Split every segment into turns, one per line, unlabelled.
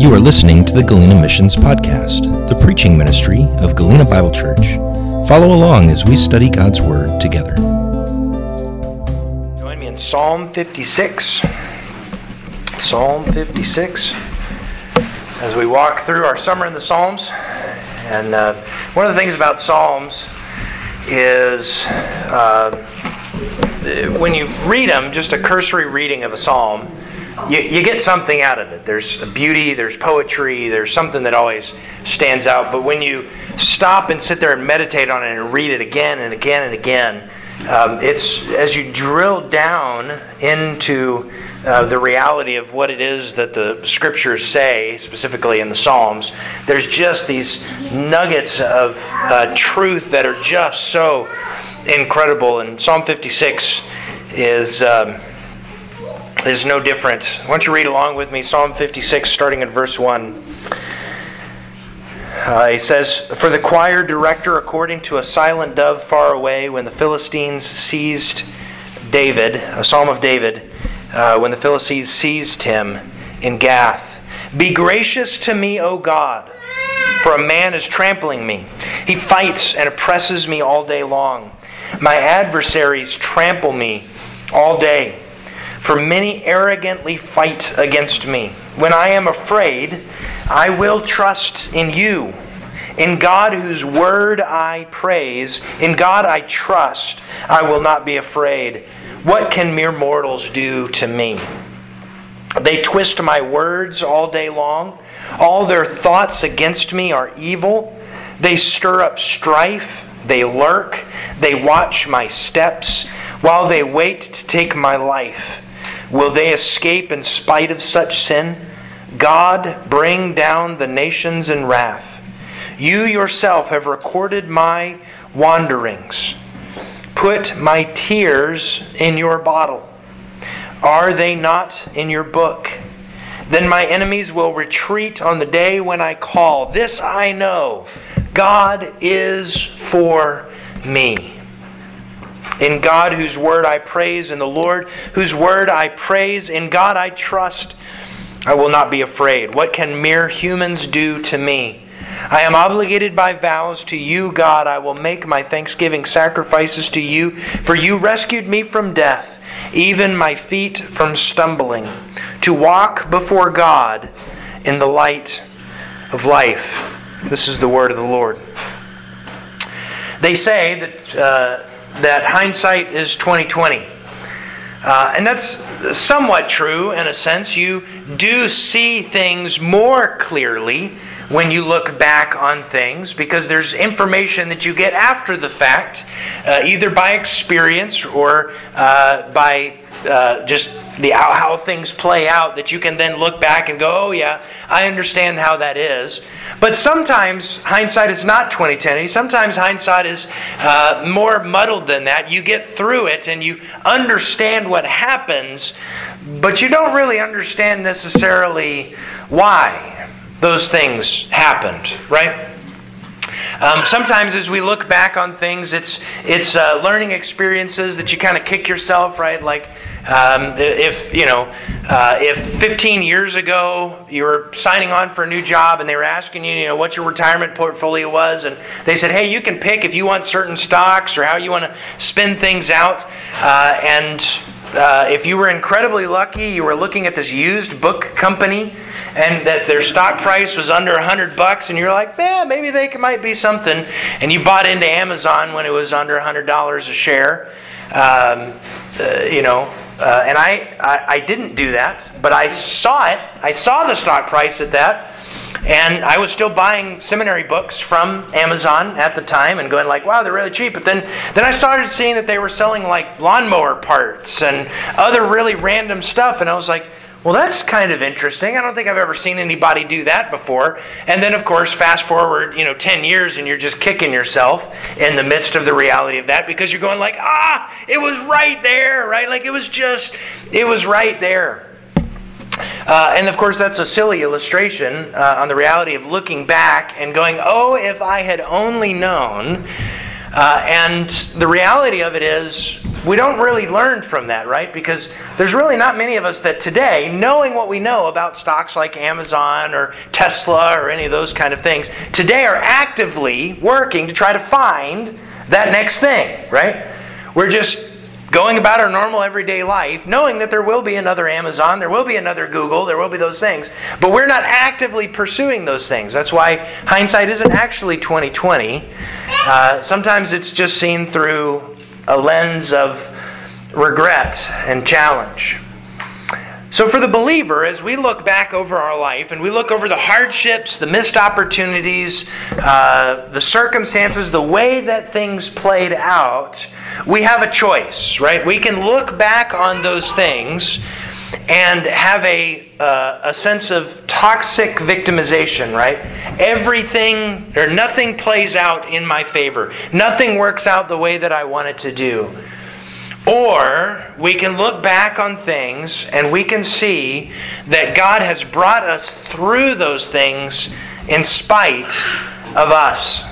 You are listening to the Galena Missions Podcast, the preaching ministry of Galena Bible Church. Follow along as we study God's Word together.
Join me in Psalm 56. Psalm 56. As we walk through our summer in the Psalms, and uh, one of the things about Psalms is uh, when you read them, just a cursory reading of a Psalm, you, you get something out of it. There's beauty, there's poetry, there's something that always stands out. But when you stop and sit there and meditate on it and read it again and again and again, um, it's as you drill down into uh, the reality of what it is that the scriptures say, specifically in the Psalms, there's just these nuggets of uh, truth that are just so incredible. And Psalm 56 is. Um, is no different. Why don't you read along with me? Psalm 56, starting at verse 1. Uh, he says, For the choir director, according to a silent dove far away, when the Philistines seized David, a psalm of David, uh, when the Philistines seized him in Gath. Be gracious to me, O God, for a man is trampling me. He fights and oppresses me all day long. My adversaries trample me all day for many arrogantly fight against me. When I am afraid, I will trust in you. In God, whose word I praise, in God I trust, I will not be afraid. What can mere mortals do to me? They twist my words all day long. All their thoughts against me are evil. They stir up strife. They lurk. They watch my steps while they wait to take my life. Will they escape in spite of such sin? God, bring down the nations in wrath. You yourself have recorded my wanderings. Put my tears in your bottle. Are they not in your book? Then my enemies will retreat on the day when I call. This I know God is for me. In God, whose word I praise, in the Lord, whose word I praise, in God I trust, I will not be afraid. What can mere humans do to me? I am obligated by vows to you, God. I will make my thanksgiving sacrifices to you, for you rescued me from death, even my feet from stumbling, to walk before God in the light of life. This is the word of the Lord. They say that. Uh, that hindsight is 2020. Uh, and that's somewhat true in a sense. You do see things more clearly when you look back on things because there's information that you get after the fact, uh, either by experience or uh, by uh, just the how things play out that you can then look back and go, oh yeah, I understand how that is. But sometimes hindsight is not 2010. Sometimes hindsight is uh, more muddled than that. You get through it and you understand what happens, but you don't really understand necessarily why those things happened, right? Um, sometimes, as we look back on things, it's it's uh, learning experiences that you kind of kick yourself, right? Like um, if you know, uh, if 15 years ago you were signing on for a new job and they were asking you, you know, what your retirement portfolio was, and they said, hey, you can pick if you want certain stocks or how you want to spend things out, uh, and uh, if you were incredibly lucky, you were looking at this used book company, and that their stock price was under hundred bucks, and you're like, yeah, maybe they might be something, and you bought into Amazon when it was under hundred dollars a share. Um, uh, you know, uh, and I, I, I didn't do that, but I saw it. I saw the stock price at that, and I was still buying seminary books from Amazon at the time and going like, wow, they're really cheap. But then, then I started seeing that they were selling like lawnmower parts and other really random stuff. And I was like, well, that's kind of interesting. I don't think I've ever seen anybody do that before. And then, of course, fast forward, you know, 10 years and you're just kicking yourself in the midst of the reality of that because you're going like, ah, it was right there, right? Like it was just, it was right there. Uh, and of course, that's a silly illustration uh, on the reality of looking back and going, oh, if I had only known. Uh, and the reality of it is, we don't really learn from that, right? Because there's really not many of us that today, knowing what we know about stocks like Amazon or Tesla or any of those kind of things, today are actively working to try to find that next thing, right? We're just going about our normal everyday life, knowing that there will be another Amazon, there will be another Google, there will be those things, but we're not actively pursuing those things. That's why hindsight isn't actually 2020. Uh, sometimes it's just seen through a lens of regret and challenge. So, for the believer, as we look back over our life and we look over the hardships, the missed opportunities, uh, the circumstances, the way that things played out, we have a choice, right? We can look back on those things and have a, uh, a sense of toxic victimization, right? Everything or nothing plays out in my favor, nothing works out the way that I want it to do. Or we can look back on things and we can see that God has brought us through those things in spite of us,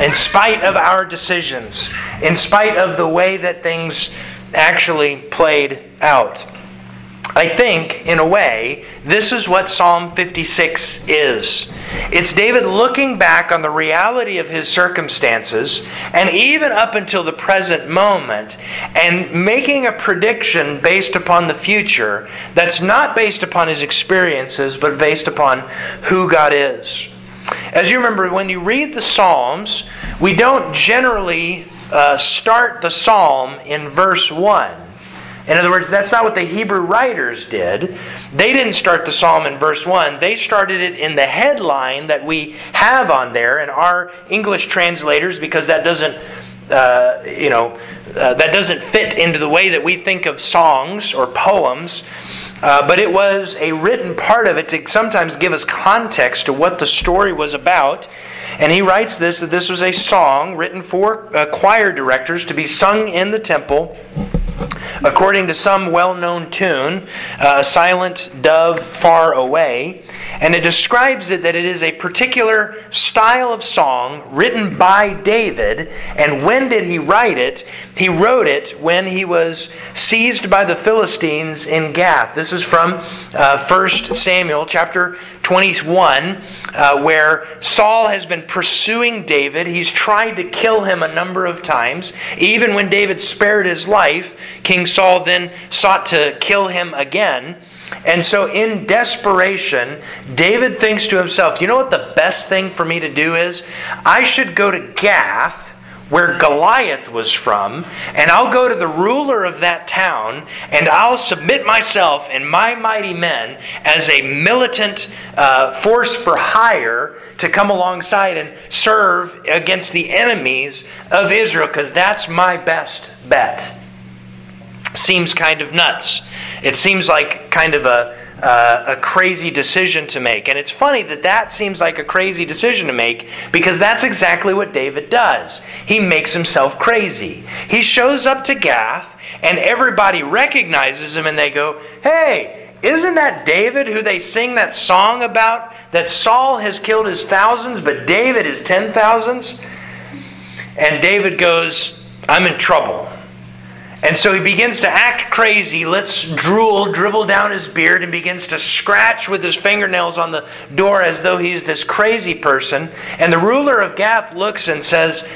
in spite of our decisions, in spite of the way that things actually played out. I think, in a way, this is what Psalm 56 is. It's David looking back on the reality of his circumstances, and even up until the present moment, and making a prediction based upon the future that's not based upon his experiences, but based upon who God is. As you remember, when you read the Psalms, we don't generally uh, start the psalm in verse 1 in other words, that's not what the Hebrew writers did. They didn't start the psalm in verse 1. They started it in the headline that we have on there, and our English translators, because that doesn't, uh, you know, uh, that doesn't fit into the way that we think of songs or poems. Uh, but it was a written part of it to sometimes give us context to what the story was about. And he writes this that this was a song written for uh, choir directors to be sung in the temple according to some well known tune, uh, a silent dove far away. And it describes it that it is a particular style of song written by David. And when did he write it? He wrote it when he was seized by the Philistines in Gath. This is from uh, 1 Samuel chapter 21, uh, where Saul has been pursuing David. He's tried to kill him a number of times. Even when David spared his life, King Saul then sought to kill him again. And so, in desperation, David thinks to himself, you know what the best thing for me to do is? I should go to Gath where Goliath was from, and I'll go to the ruler of that town, and I'll submit myself and my mighty men as a militant uh, force for hire to come alongside and serve against the enemies of Israel, because that's my best bet. Seems kind of nuts. It seems like kind of a uh, a crazy decision to make. And it's funny that that seems like a crazy decision to make because that's exactly what David does. He makes himself crazy. He shows up to Gath, and everybody recognizes him, and they go, Hey, isn't that David who they sing that song about? That Saul has killed his thousands, but David his ten thousands? And David goes, I'm in trouble. And so he begins to act crazy, lets drool dribble down his beard, and begins to scratch with his fingernails on the door as though he's this crazy person. And the ruler of Gath looks and says,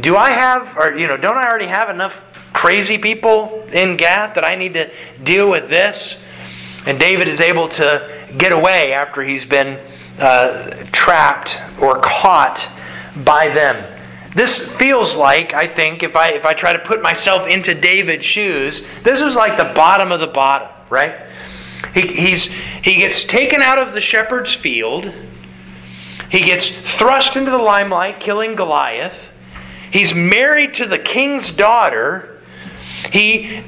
Do I have, or, you know, don't I already have enough crazy people in Gath that I need to deal with this? And David is able to get away after he's been uh, trapped or caught by them. This feels like, I think, if I, if I try to put myself into David's shoes, this is like the bottom of the bottom, right? He, he's, he gets taken out of the shepherd's field. He gets thrust into the limelight, killing Goliath. He's married to the king's daughter. He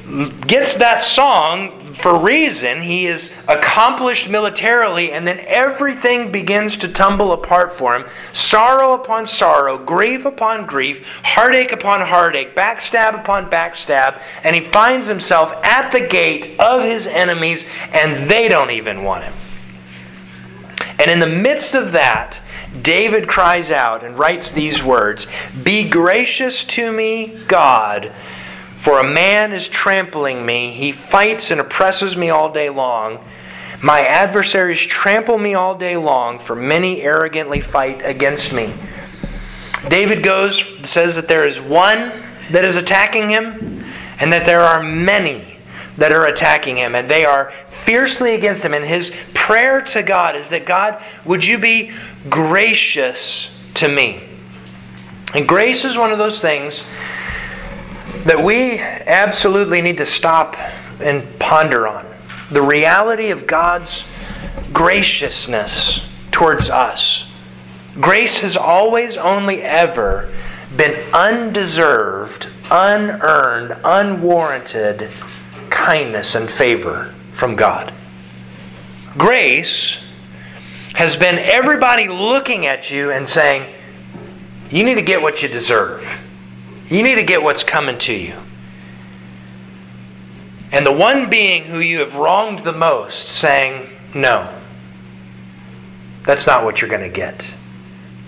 gets that song for reason. He is accomplished militarily, and then everything begins to tumble apart for him. Sorrow upon sorrow, grief upon grief, heartache upon heartache, backstab upon backstab, and he finds himself at the gate of his enemies, and they don't even want him. And in the midst of that, David cries out and writes these words Be gracious to me, God For a man is trampling me, he fights and oppresses me all day long. My adversaries trample me all day long, for many arrogantly fight against me. David goes, says that there is one that is attacking him, and that there are many that are attacking him, and they are fiercely against him. And his prayer to God is that God, would you be gracious to me? And grace is one of those things that we absolutely need to stop and ponder on. The reality of God's graciousness towards us. Grace has always, only ever been undeserved, unearned, unwarranted kindness and favor from God. Grace has been everybody looking at you and saying, You need to get what you deserve. You need to get what's coming to you. And the one being who you have wronged the most saying, No, that's not what you're going to get.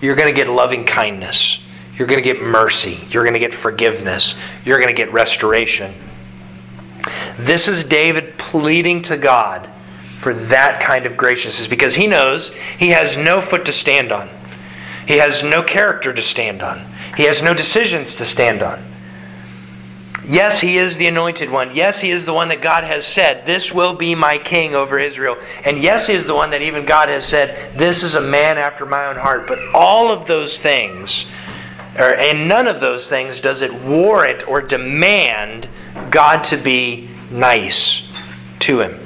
You're going to get loving kindness. You're going to get mercy. You're going to get forgiveness. You're going to get restoration. This is David pleading to God for that kind of graciousness because he knows he has no foot to stand on. He has no character to stand on. He has no decisions to stand on. Yes, he is the anointed one. Yes, he is the one that God has said, This will be my king over Israel. And yes, he is the one that even God has said, This is a man after my own heart. But all of those things, or, and none of those things does it warrant or demand God to be nice to him.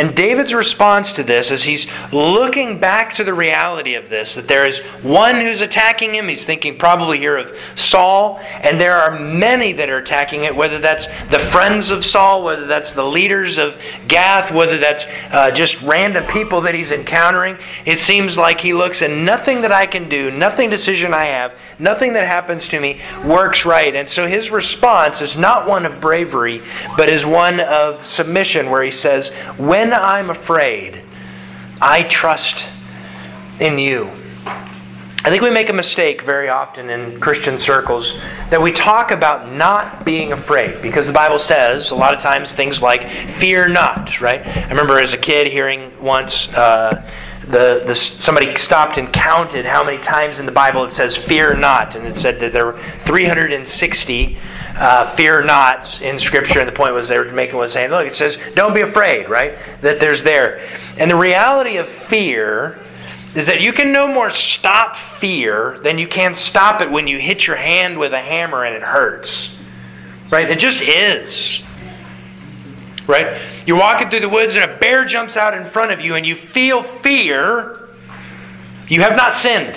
And David's response to this is he's looking back to the reality of this that there is one who's attacking him. He's thinking probably here of Saul, and there are many that are attacking it, whether that's the friends of Saul, whether that's the leaders of Gath, whether that's uh, just random people that he's encountering. It seems like he looks and nothing that I can do, nothing decision I have, nothing that happens to me works right. And so his response is not one of bravery, but is one of submission, where he says, When when I'm afraid, I trust in you. I think we make a mistake very often in Christian circles that we talk about not being afraid because the Bible says a lot of times things like "fear not." Right? I remember as a kid hearing once uh, the, the somebody stopped and counted how many times in the Bible it says "fear not," and it said that there were 360 uh, fear nots in Scripture, and the point was they were making was saying, look, it says, don't be afraid, right? That there's there. And the reality of fear is that you can no more stop fear than you can stop it when you hit your hand with a hammer and it hurts. Right? It just is. Right? You're walking through the woods and a bear jumps out in front of you and you feel fear. You have not sinned.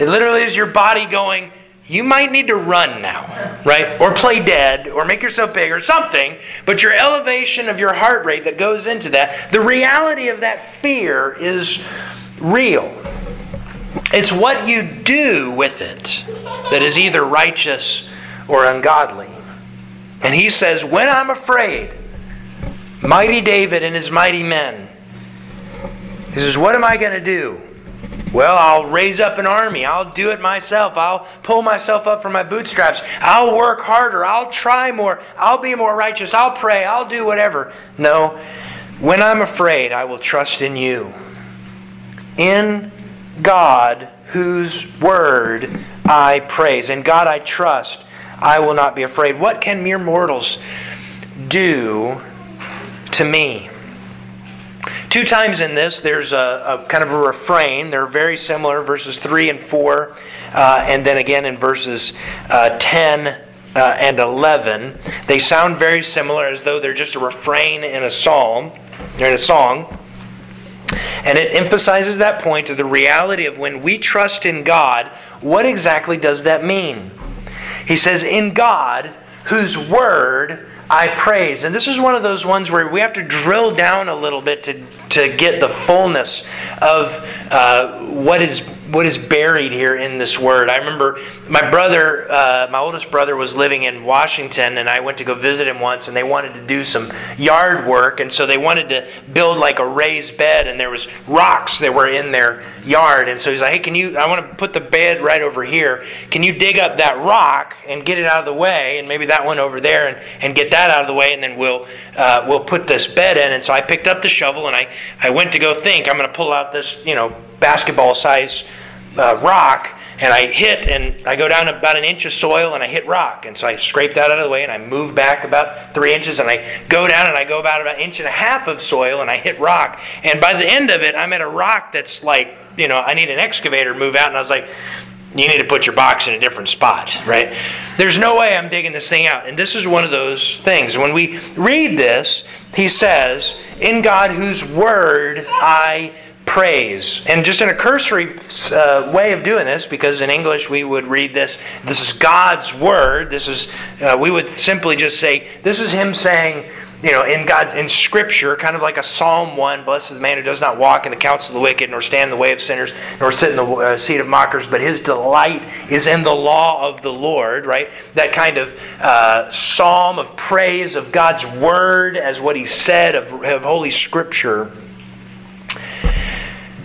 It literally is your body going, you might need to run now, right? Or play dead, or make yourself big, or something. But your elevation of your heart rate that goes into that, the reality of that fear is real. It's what you do with it that is either righteous or ungodly. And he says, When I'm afraid, mighty David and his mighty men, he says, What am I going to do? Well, I'll raise up an army. I'll do it myself. I'll pull myself up from my bootstraps. I'll work harder. I'll try more. I'll be more righteous. I'll pray. I'll do whatever. No. When I'm afraid, I will trust in you. In God, whose word I praise. In God I trust. I will not be afraid. What can mere mortals do to me? Two times in this, there's a, a, kind of a refrain. They're very similar, verses 3 and 4, uh, and then again in verses uh, 10 uh, and 11. They sound very similar as though they're just a refrain in a psalm, in a song. And it emphasizes that point of the reality of when we trust in God, what exactly does that mean? He says, In God, whose word I praise. And this is one of those ones where we have to drill down a little bit to, to get the fullness of uh, what is what is buried here in this word. I remember my brother, uh, my oldest brother, was living in Washington, and I went to go visit him once, and they wanted to do some yard work, and so they wanted to build like a raised bed, and there was rocks that were in their yard, and so he's like, "Hey, can you? I want to put the bed right over here. Can you dig up that rock and get it out of the way, and maybe that one over there, and, and get that out of the way, and then we'll uh, we'll put this bed in." And so I picked up the shovel, and I I went to go think I'm going to pull out this you know basketball size uh, rock and I hit and I go down about an inch of soil and I hit rock. And so I scrape that out of the way and I move back about three inches and I go down and I go about an inch and a half of soil and I hit rock. And by the end of it, I'm at a rock that's like, you know, I need an excavator to move out. And I was like, you need to put your box in a different spot, right? There's no way I'm digging this thing out. And this is one of those things. When we read this, he says, In God whose word I praise. And just in a cursory uh, way of doing this, because in English we would read this, this is God's word. This is, uh, we would simply just say, this is Him saying, you know, in God, in Scripture, kind of like a Psalm 1, blessed is the man who does not walk in the counsel of the wicked, nor stand in the way of sinners, nor sit in the uh, seat of mockers, but his delight is in the law of the Lord, right? That kind of uh, psalm of praise of God's word as what he said of, of Holy Scripture.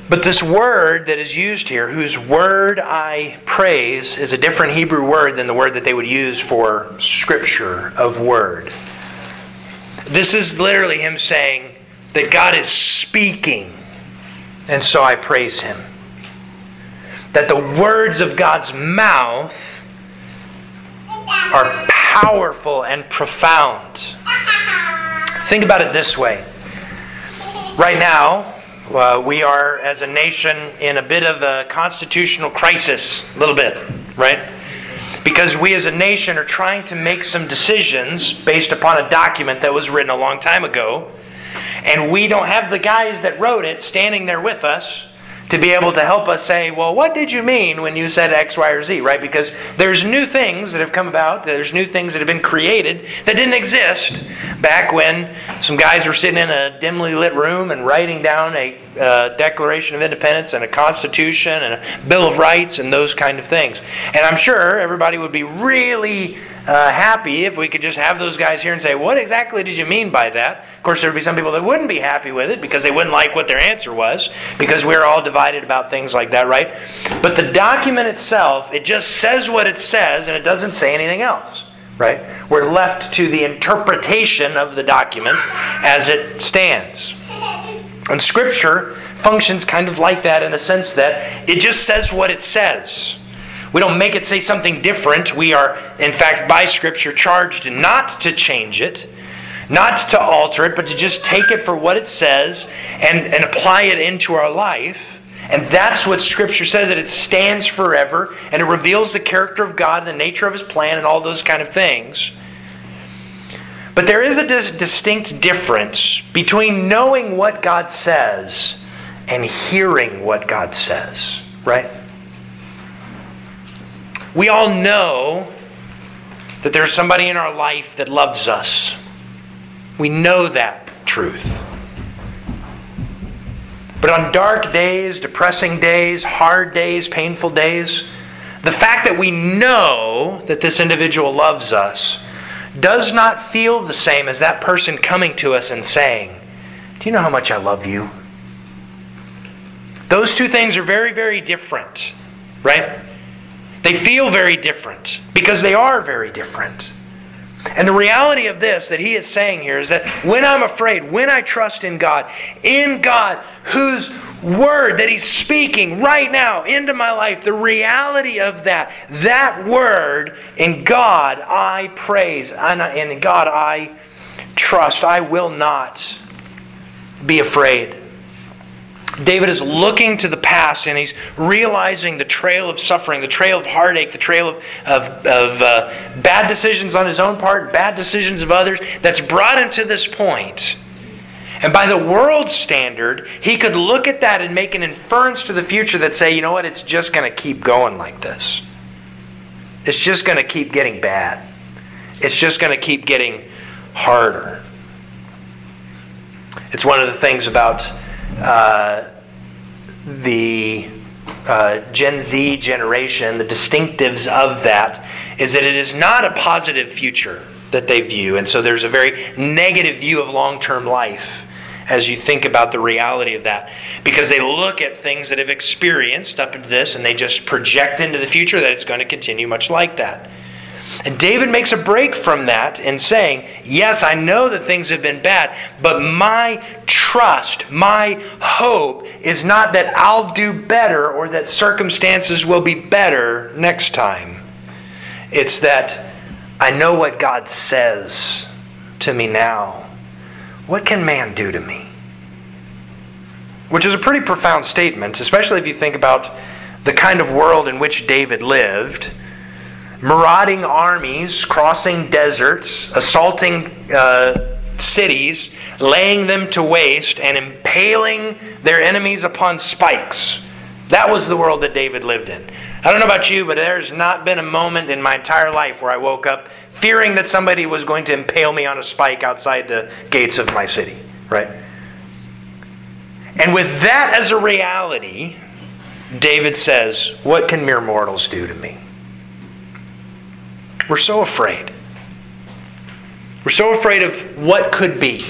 But this word that is used here, whose word I praise, is a different Hebrew word than the word that they would use for scripture of word. This is literally him saying that God is speaking, and so I praise him. That the words of God's mouth are powerful and profound. Think about it this way. Right now, uh, we are, as a nation, in a bit of a constitutional crisis, a little bit, right? Because we as a nation are trying to make some decisions based upon a document that was written a long time ago. And we don't have the guys that wrote it standing there with us to be able to help us say, well, what did you mean when you said X, Y, or Z, right? Because there's new things that have come about, there's new things that have been created that didn't exist back when some guys were sitting in a dimly lit room and writing down a uh, Declaration of Independence and a Constitution and a Bill of Rights and those kind of things. And I'm sure everybody would be really uh, happy if we could just have those guys here and say, What exactly did you mean by that? Of course, there would be some people that wouldn't be happy with it because they wouldn't like what their answer was, because we're all divided about things like that, right? But the document itself, it just says what it says and it doesn't say anything else, right? We're left to the interpretation of the document as it stands. And Scripture functions kind of like that in the sense that it just says what it says. We don't make it say something different. We are, in fact, by Scripture, charged not to change it, not to alter it, but to just take it for what it says and, and apply it into our life. And that's what Scripture says that it stands forever and it reveals the character of God, and the nature of His plan, and all those kind of things. But there is a dis- distinct difference between knowing what God says and hearing what God says, right? We all know that there's somebody in our life that loves us. We know that truth. But on dark days, depressing days, hard days, painful days, the fact that we know that this individual loves us does not feel the same as that person coming to us and saying, Do you know how much I love you? Those two things are very, very different, right? They feel very different because they are very different. And the reality of this that he is saying here is that when I'm afraid, when I trust in God, in God, whose word that he's speaking right now into my life, the reality of that, that word, in God I praise, and in God I trust. I will not be afraid. David is looking to the past and he's realizing the trail of suffering, the trail of heartache, the trail of, of, of uh, bad decisions on his own part, bad decisions of others, that's brought him to this point. And by the world's standard, he could look at that and make an inference to the future that say, you know what, it's just going to keep going like this. It's just going to keep getting bad. It's just going to keep getting harder. It's one of the things about uh, the uh, Gen Z generation, the distinctives of that, is that it is not a positive future that they view. And so there's a very negative view of long term life as you think about the reality of that. Because they look at things that have experienced up to this and they just project into the future that it's going to continue much like that. And David makes a break from that in saying, Yes, I know that things have been bad, but my trust, my hope is not that I'll do better or that circumstances will be better next time. It's that I know what God says to me now. What can man do to me? Which is a pretty profound statement, especially if you think about the kind of world in which David lived marauding armies crossing deserts, assaulting uh, cities, laying them to waste, and impaling their enemies upon spikes. That was the world that David lived in. I don't know about you, but there's not been a moment in my entire life where I woke up fearing that somebody was going to impale me on a spike outside the gates of my city, right? And with that as a reality, David says, What can mere mortals do to me? We're so afraid. We're so afraid of what could be.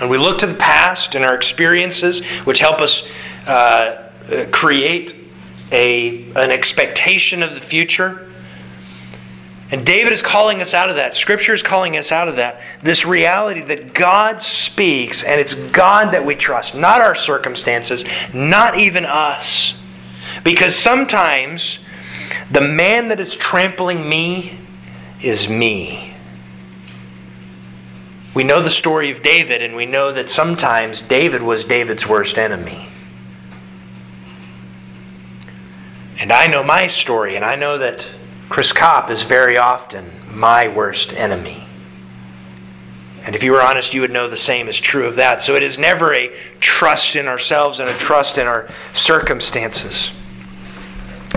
And we look to the past and our experiences, which help us uh, create a, an expectation of the future. And David is calling us out of that. Scripture is calling us out of that. This reality that God speaks, and it's God that we trust, not our circumstances, not even us. Because sometimes the man that is trampling me is me. We know the story of David, and we know that sometimes David was David's worst enemy. And I know my story, and I know that Chris Kopp is very often my worst enemy. And if you were honest, you would know the same is true of that. So it is never a trust in ourselves and a trust in our circumstances.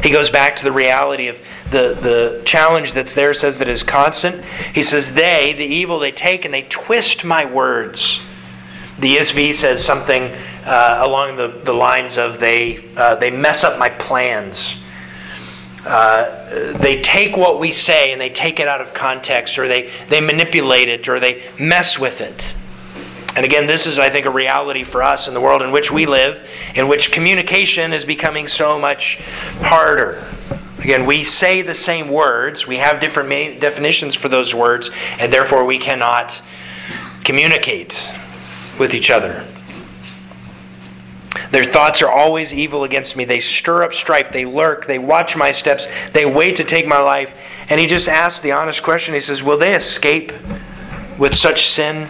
He goes back to the reality of the, the challenge that's there, says that is constant. He says, They, the evil, they take and they twist my words. The ESV says something uh, along the, the lines of they, uh, they mess up my plans. Uh, they take what we say and they take it out of context, or they, they manipulate it, or they mess with it. And again, this is, I think, a reality for us in the world in which we live, in which communication is becoming so much harder. Again, we say the same words, we have different definitions for those words, and therefore we cannot communicate with each other. Their thoughts are always evil against me. They stir up strife. They lurk. They watch my steps. They wait to take my life. And he just asks the honest question. He says, Will they escape with such sin?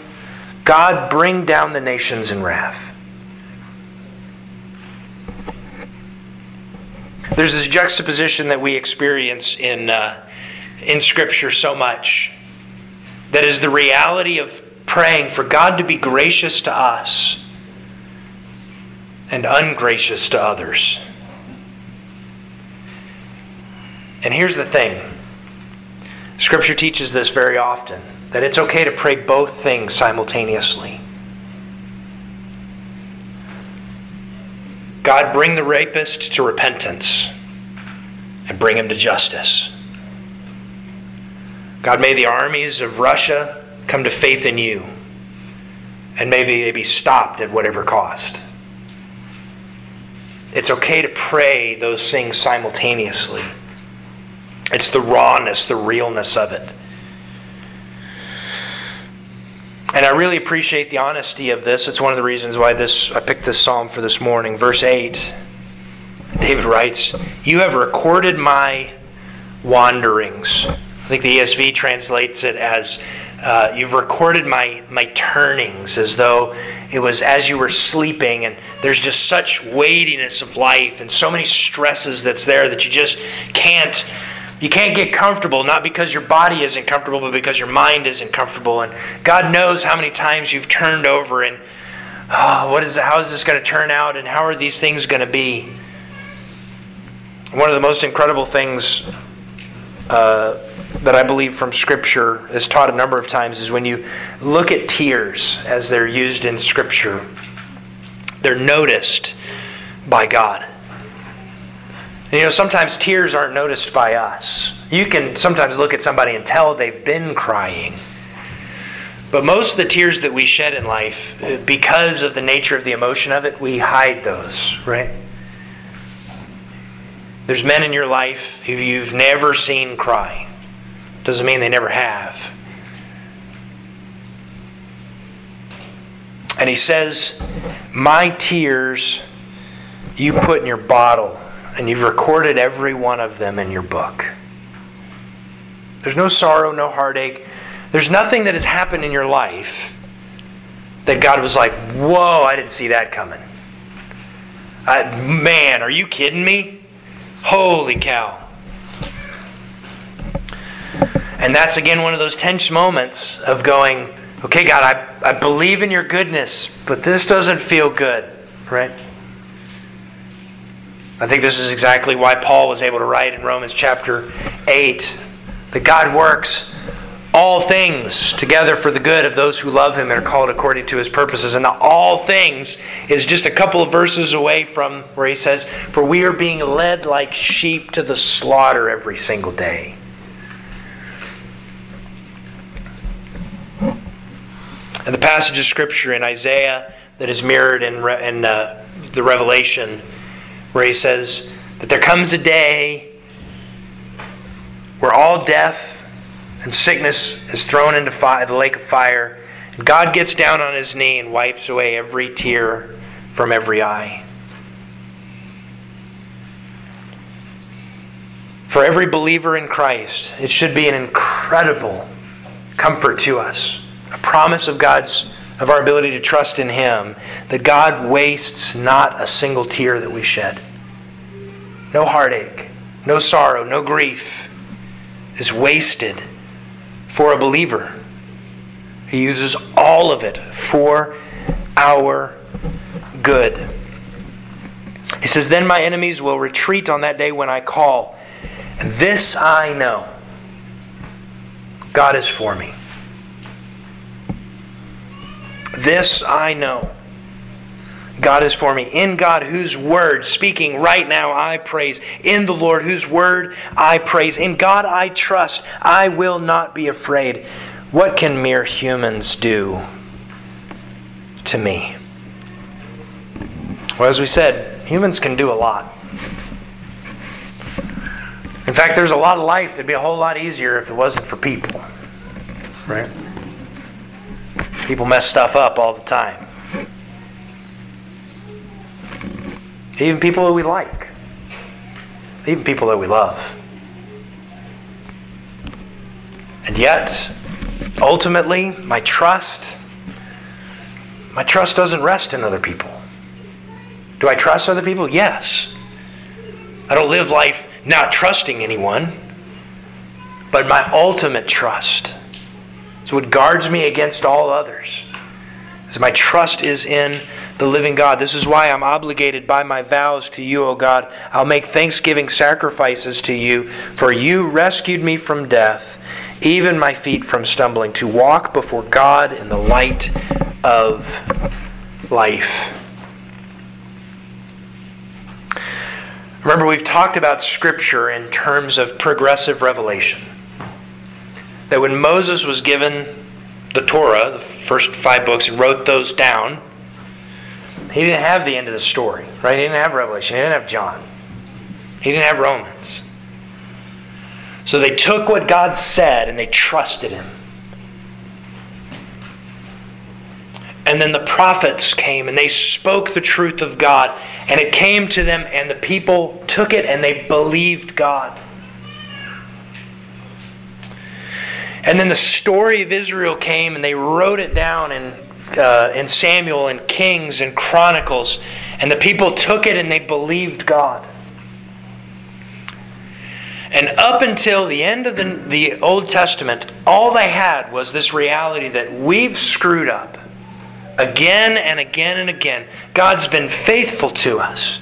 God, bring down the nations in wrath. There's this juxtaposition that we experience in, uh, in Scripture so much that is the reality of praying for God to be gracious to us and ungracious to others. And here's the thing Scripture teaches this very often that it's okay to pray both things simultaneously. God, bring the rapist to repentance and bring him to justice. God, may the armies of Russia come to faith in you, and maybe they be stopped at whatever cost. It's okay to pray those things simultaneously. It's the rawness, the realness of it. And I really appreciate the honesty of this. It's one of the reasons why this I picked this psalm for this morning. Verse 8. David writes, "You have recorded my wanderings." I think the ESV translates it as uh, you've recorded my my turnings as though it was as you were sleeping and there's just such weightiness of life and so many stresses that's there that you just can't you can't get comfortable, not because your body isn't comfortable, but because your mind isn't comfortable. And God knows how many times you've turned over and, oh, what is, how is this going to turn out? And how are these things going to be? One of the most incredible things uh, that I believe from Scripture is taught a number of times is when you look at tears as they're used in Scripture, they're noticed by God. You know, sometimes tears aren't noticed by us. You can sometimes look at somebody and tell they've been crying. But most of the tears that we shed in life, uh, because of the nature of the emotion of it, we hide those, right? There's men in your life who you've never seen cry. Doesn't mean they never have. And he says, My tears you put in your bottle, and you've recorded every one of them in your book. There's no sorrow, no heartache. There's nothing that has happened in your life that God was like, Whoa, I didn't see that coming. I, man, are you kidding me? Holy cow. And that's again one of those tense moments of going, okay, God, I, I believe in your goodness, but this doesn't feel good, right? I think this is exactly why Paul was able to write in Romans chapter 8 that God works all things together for the good of those who love him and are called according to his purposes. And all things is just a couple of verses away from where he says, For we are being led like sheep to the slaughter every single day. And the passage of Scripture in Isaiah that is mirrored in, in uh, the Revelation, where he says that there comes a day where all death and sickness is thrown into the lake of fire, and God gets down on his knee and wipes away every tear from every eye. For every believer in Christ, it should be an incredible comfort to us a promise of God's of our ability to trust in him that God wastes not a single tear that we shed. No heartache, no sorrow, no grief is wasted for a believer. He uses all of it for our good. He says, Then my enemies will retreat on that day when I call. And this I know God is for me. This I know. God is for me. In God, whose word, speaking right now, I praise. In the Lord, whose word I praise. In God I trust. I will not be afraid. What can mere humans do to me? Well, as we said, humans can do a lot. In fact, there's a lot of life that'd be a whole lot easier if it wasn't for people. Right? People mess stuff up all the time. Even people that we like. Even people that we love. And yet, ultimately, my trust, my trust doesn't rest in other people. Do I trust other people? Yes. I don't live life not trusting anyone, but my ultimate trust it's what guards me against all others. So my trust is in the living God. This is why I'm obligated by my vows to you, O God. I'll make thanksgiving sacrifices to you, for you rescued me from death, even my feet from stumbling, to walk before God in the light of life. Remember, we've talked about Scripture in terms of progressive revelation that when Moses was given the Torah, the first five books, and wrote those down, he didn't have the end of the story, right? He didn't have Revelation. He didn't have John. He didn't have Romans. So they took what God said and they trusted him. And then the prophets came and they spoke the truth of God. And it came to them, and the people took it and they believed God. And then the story of Israel came and they wrote it down in, uh, in Samuel and Kings and Chronicles. And the people took it and they believed God. And up until the end of the, the Old Testament, all they had was this reality that we've screwed up again and again and again. God's been faithful to us.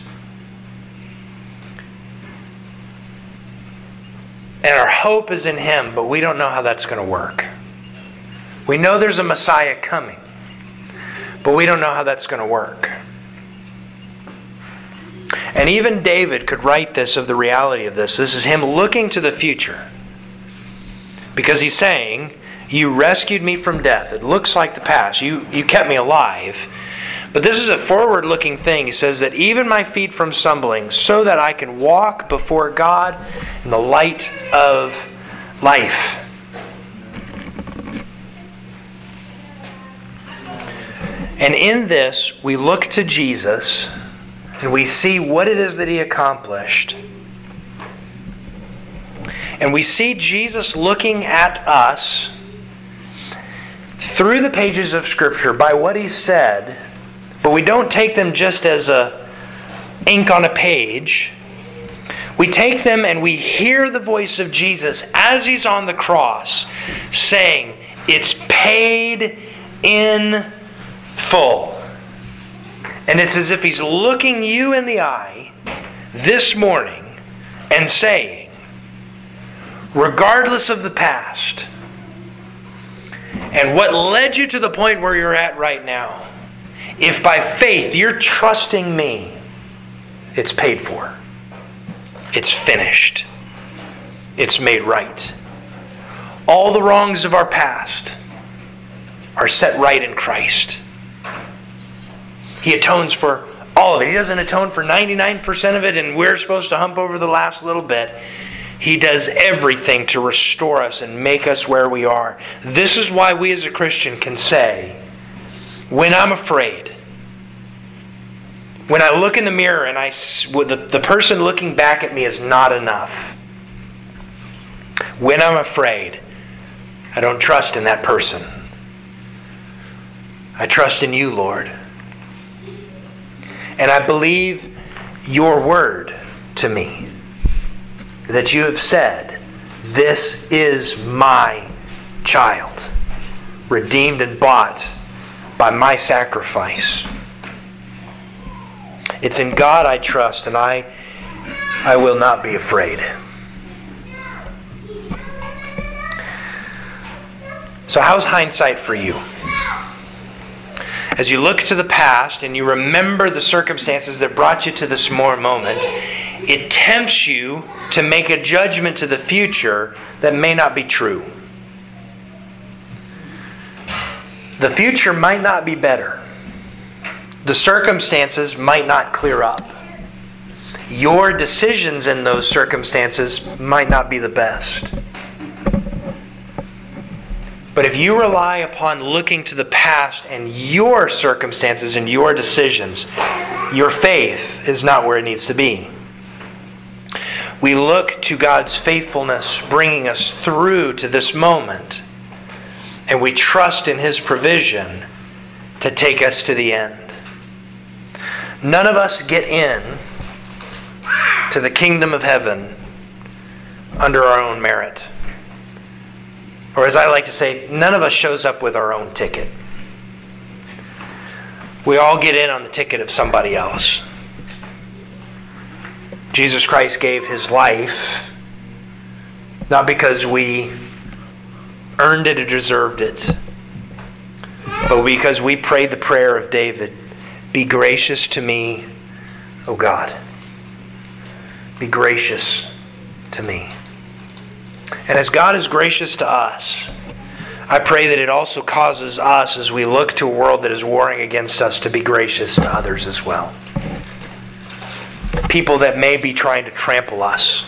And our hope is in Him, but we don't know how that's going to work. We know there's a Messiah coming, but we don't know how that's going to work. And even David could write this of the reality of this. This is him looking to the future. Because he's saying, You rescued me from death. It looks like the past. You, you kept me alive. But this is a forward looking thing. He says that even my feet from stumbling, so that I can walk before God in the light of life. And in this, we look to Jesus and we see what it is that he accomplished. And we see Jesus looking at us through the pages of Scripture by what he said but we don't take them just as a ink on a page. We take them and we hear the voice of Jesus as he's on the cross saying, It's paid in full. And it's as if he's looking you in the eye this morning and saying, regardless of the past and what led you to the point where you're at right now, if by faith you're trusting me, it's paid for. It's finished. It's made right. All the wrongs of our past are set right in Christ. He atones for all of it. He doesn't atone for 99% of it, and we're supposed to hump over the last little bit. He does everything to restore us and make us where we are. This is why we as a Christian can say, when I'm afraid, when I look in the mirror and I, the, the person looking back at me is not enough, when I'm afraid, I don't trust in that person. I trust in you, Lord. And I believe your word to me that you have said, This is my child, redeemed and bought by my sacrifice. It's in God I trust, and I, I will not be afraid. So, how's hindsight for you? As you look to the past and you remember the circumstances that brought you to this more moment, it tempts you to make a judgment to the future that may not be true. The future might not be better. The circumstances might not clear up. Your decisions in those circumstances might not be the best. But if you rely upon looking to the past and your circumstances and your decisions, your faith is not where it needs to be. We look to God's faithfulness bringing us through to this moment, and we trust in His provision to take us to the end. None of us get in to the kingdom of heaven under our own merit. Or, as I like to say, none of us shows up with our own ticket. We all get in on the ticket of somebody else. Jesus Christ gave his life not because we earned it or deserved it, but because we prayed the prayer of David be gracious to me, O God. Be gracious to me. And as God is gracious to us, I pray that it also causes us, as we look to a world that is warring against us, to be gracious to others as well. People that may be trying to trample us,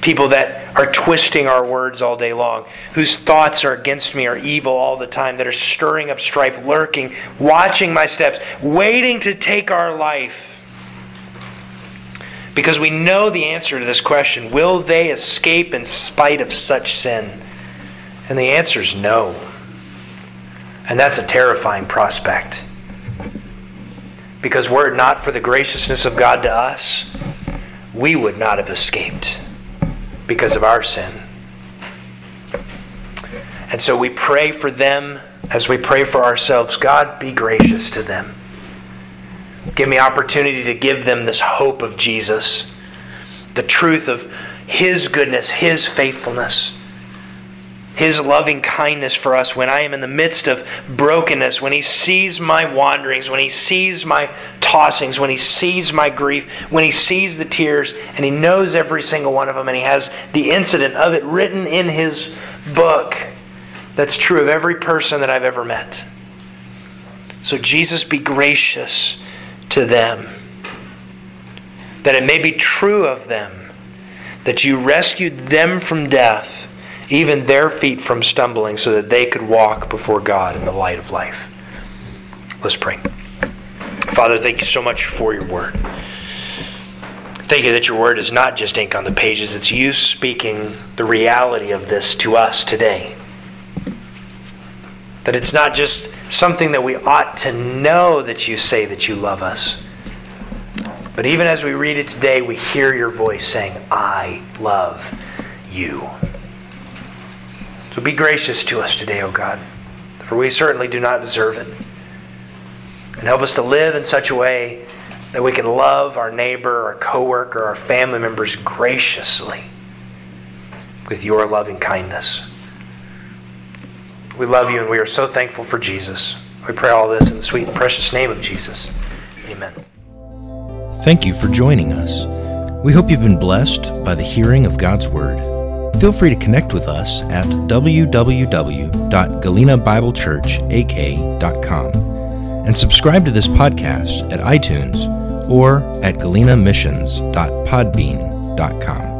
people that are twisting our words all day long, whose thoughts are against me, are evil all the time, that are stirring up strife, lurking, watching my steps, waiting to take our life. Because we know the answer to this question will they escape in spite of such sin? And the answer is no. And that's a terrifying prospect. Because were it not for the graciousness of God to us, we would not have escaped because of our sin. And so we pray for them as we pray for ourselves. God, be gracious to them. Give me opportunity to give them this hope of Jesus, the truth of His goodness, His faithfulness, His loving kindness for us when I am in the midst of brokenness, when He sees my wanderings, when He sees my tossings, when He sees my grief, when He sees the tears, and He knows every single one of them, and He has the incident of it written in His book. That's true of every person that I've ever met. So, Jesus, be gracious to them, that it may be true of them that you rescued them from death, even their feet from stumbling, so that they could walk before God in the light of life. Let's pray. Father, thank you so much for your word. Thank you that your word is not just ink on the pages, it's you speaking the reality of this to us today. That it's not just something that we ought to know that you say that you love us. But even as we read it today, we hear your voice saying, I love you. So be gracious to us today, O God, for we certainly do not deserve it. And help us to live in such a way that we can love our neighbor, our coworker, our family members graciously with your loving kindness. We love you and we are so thankful for Jesus. We pray all this in the sweet and precious name of Jesus. Amen.
Thank you for joining us. We hope you've been blessed by the hearing of God's Word. Feel free to connect with us at www.galenabiblechurchak.com and subscribe to this podcast at iTunes or at galenamissions.podbean.com.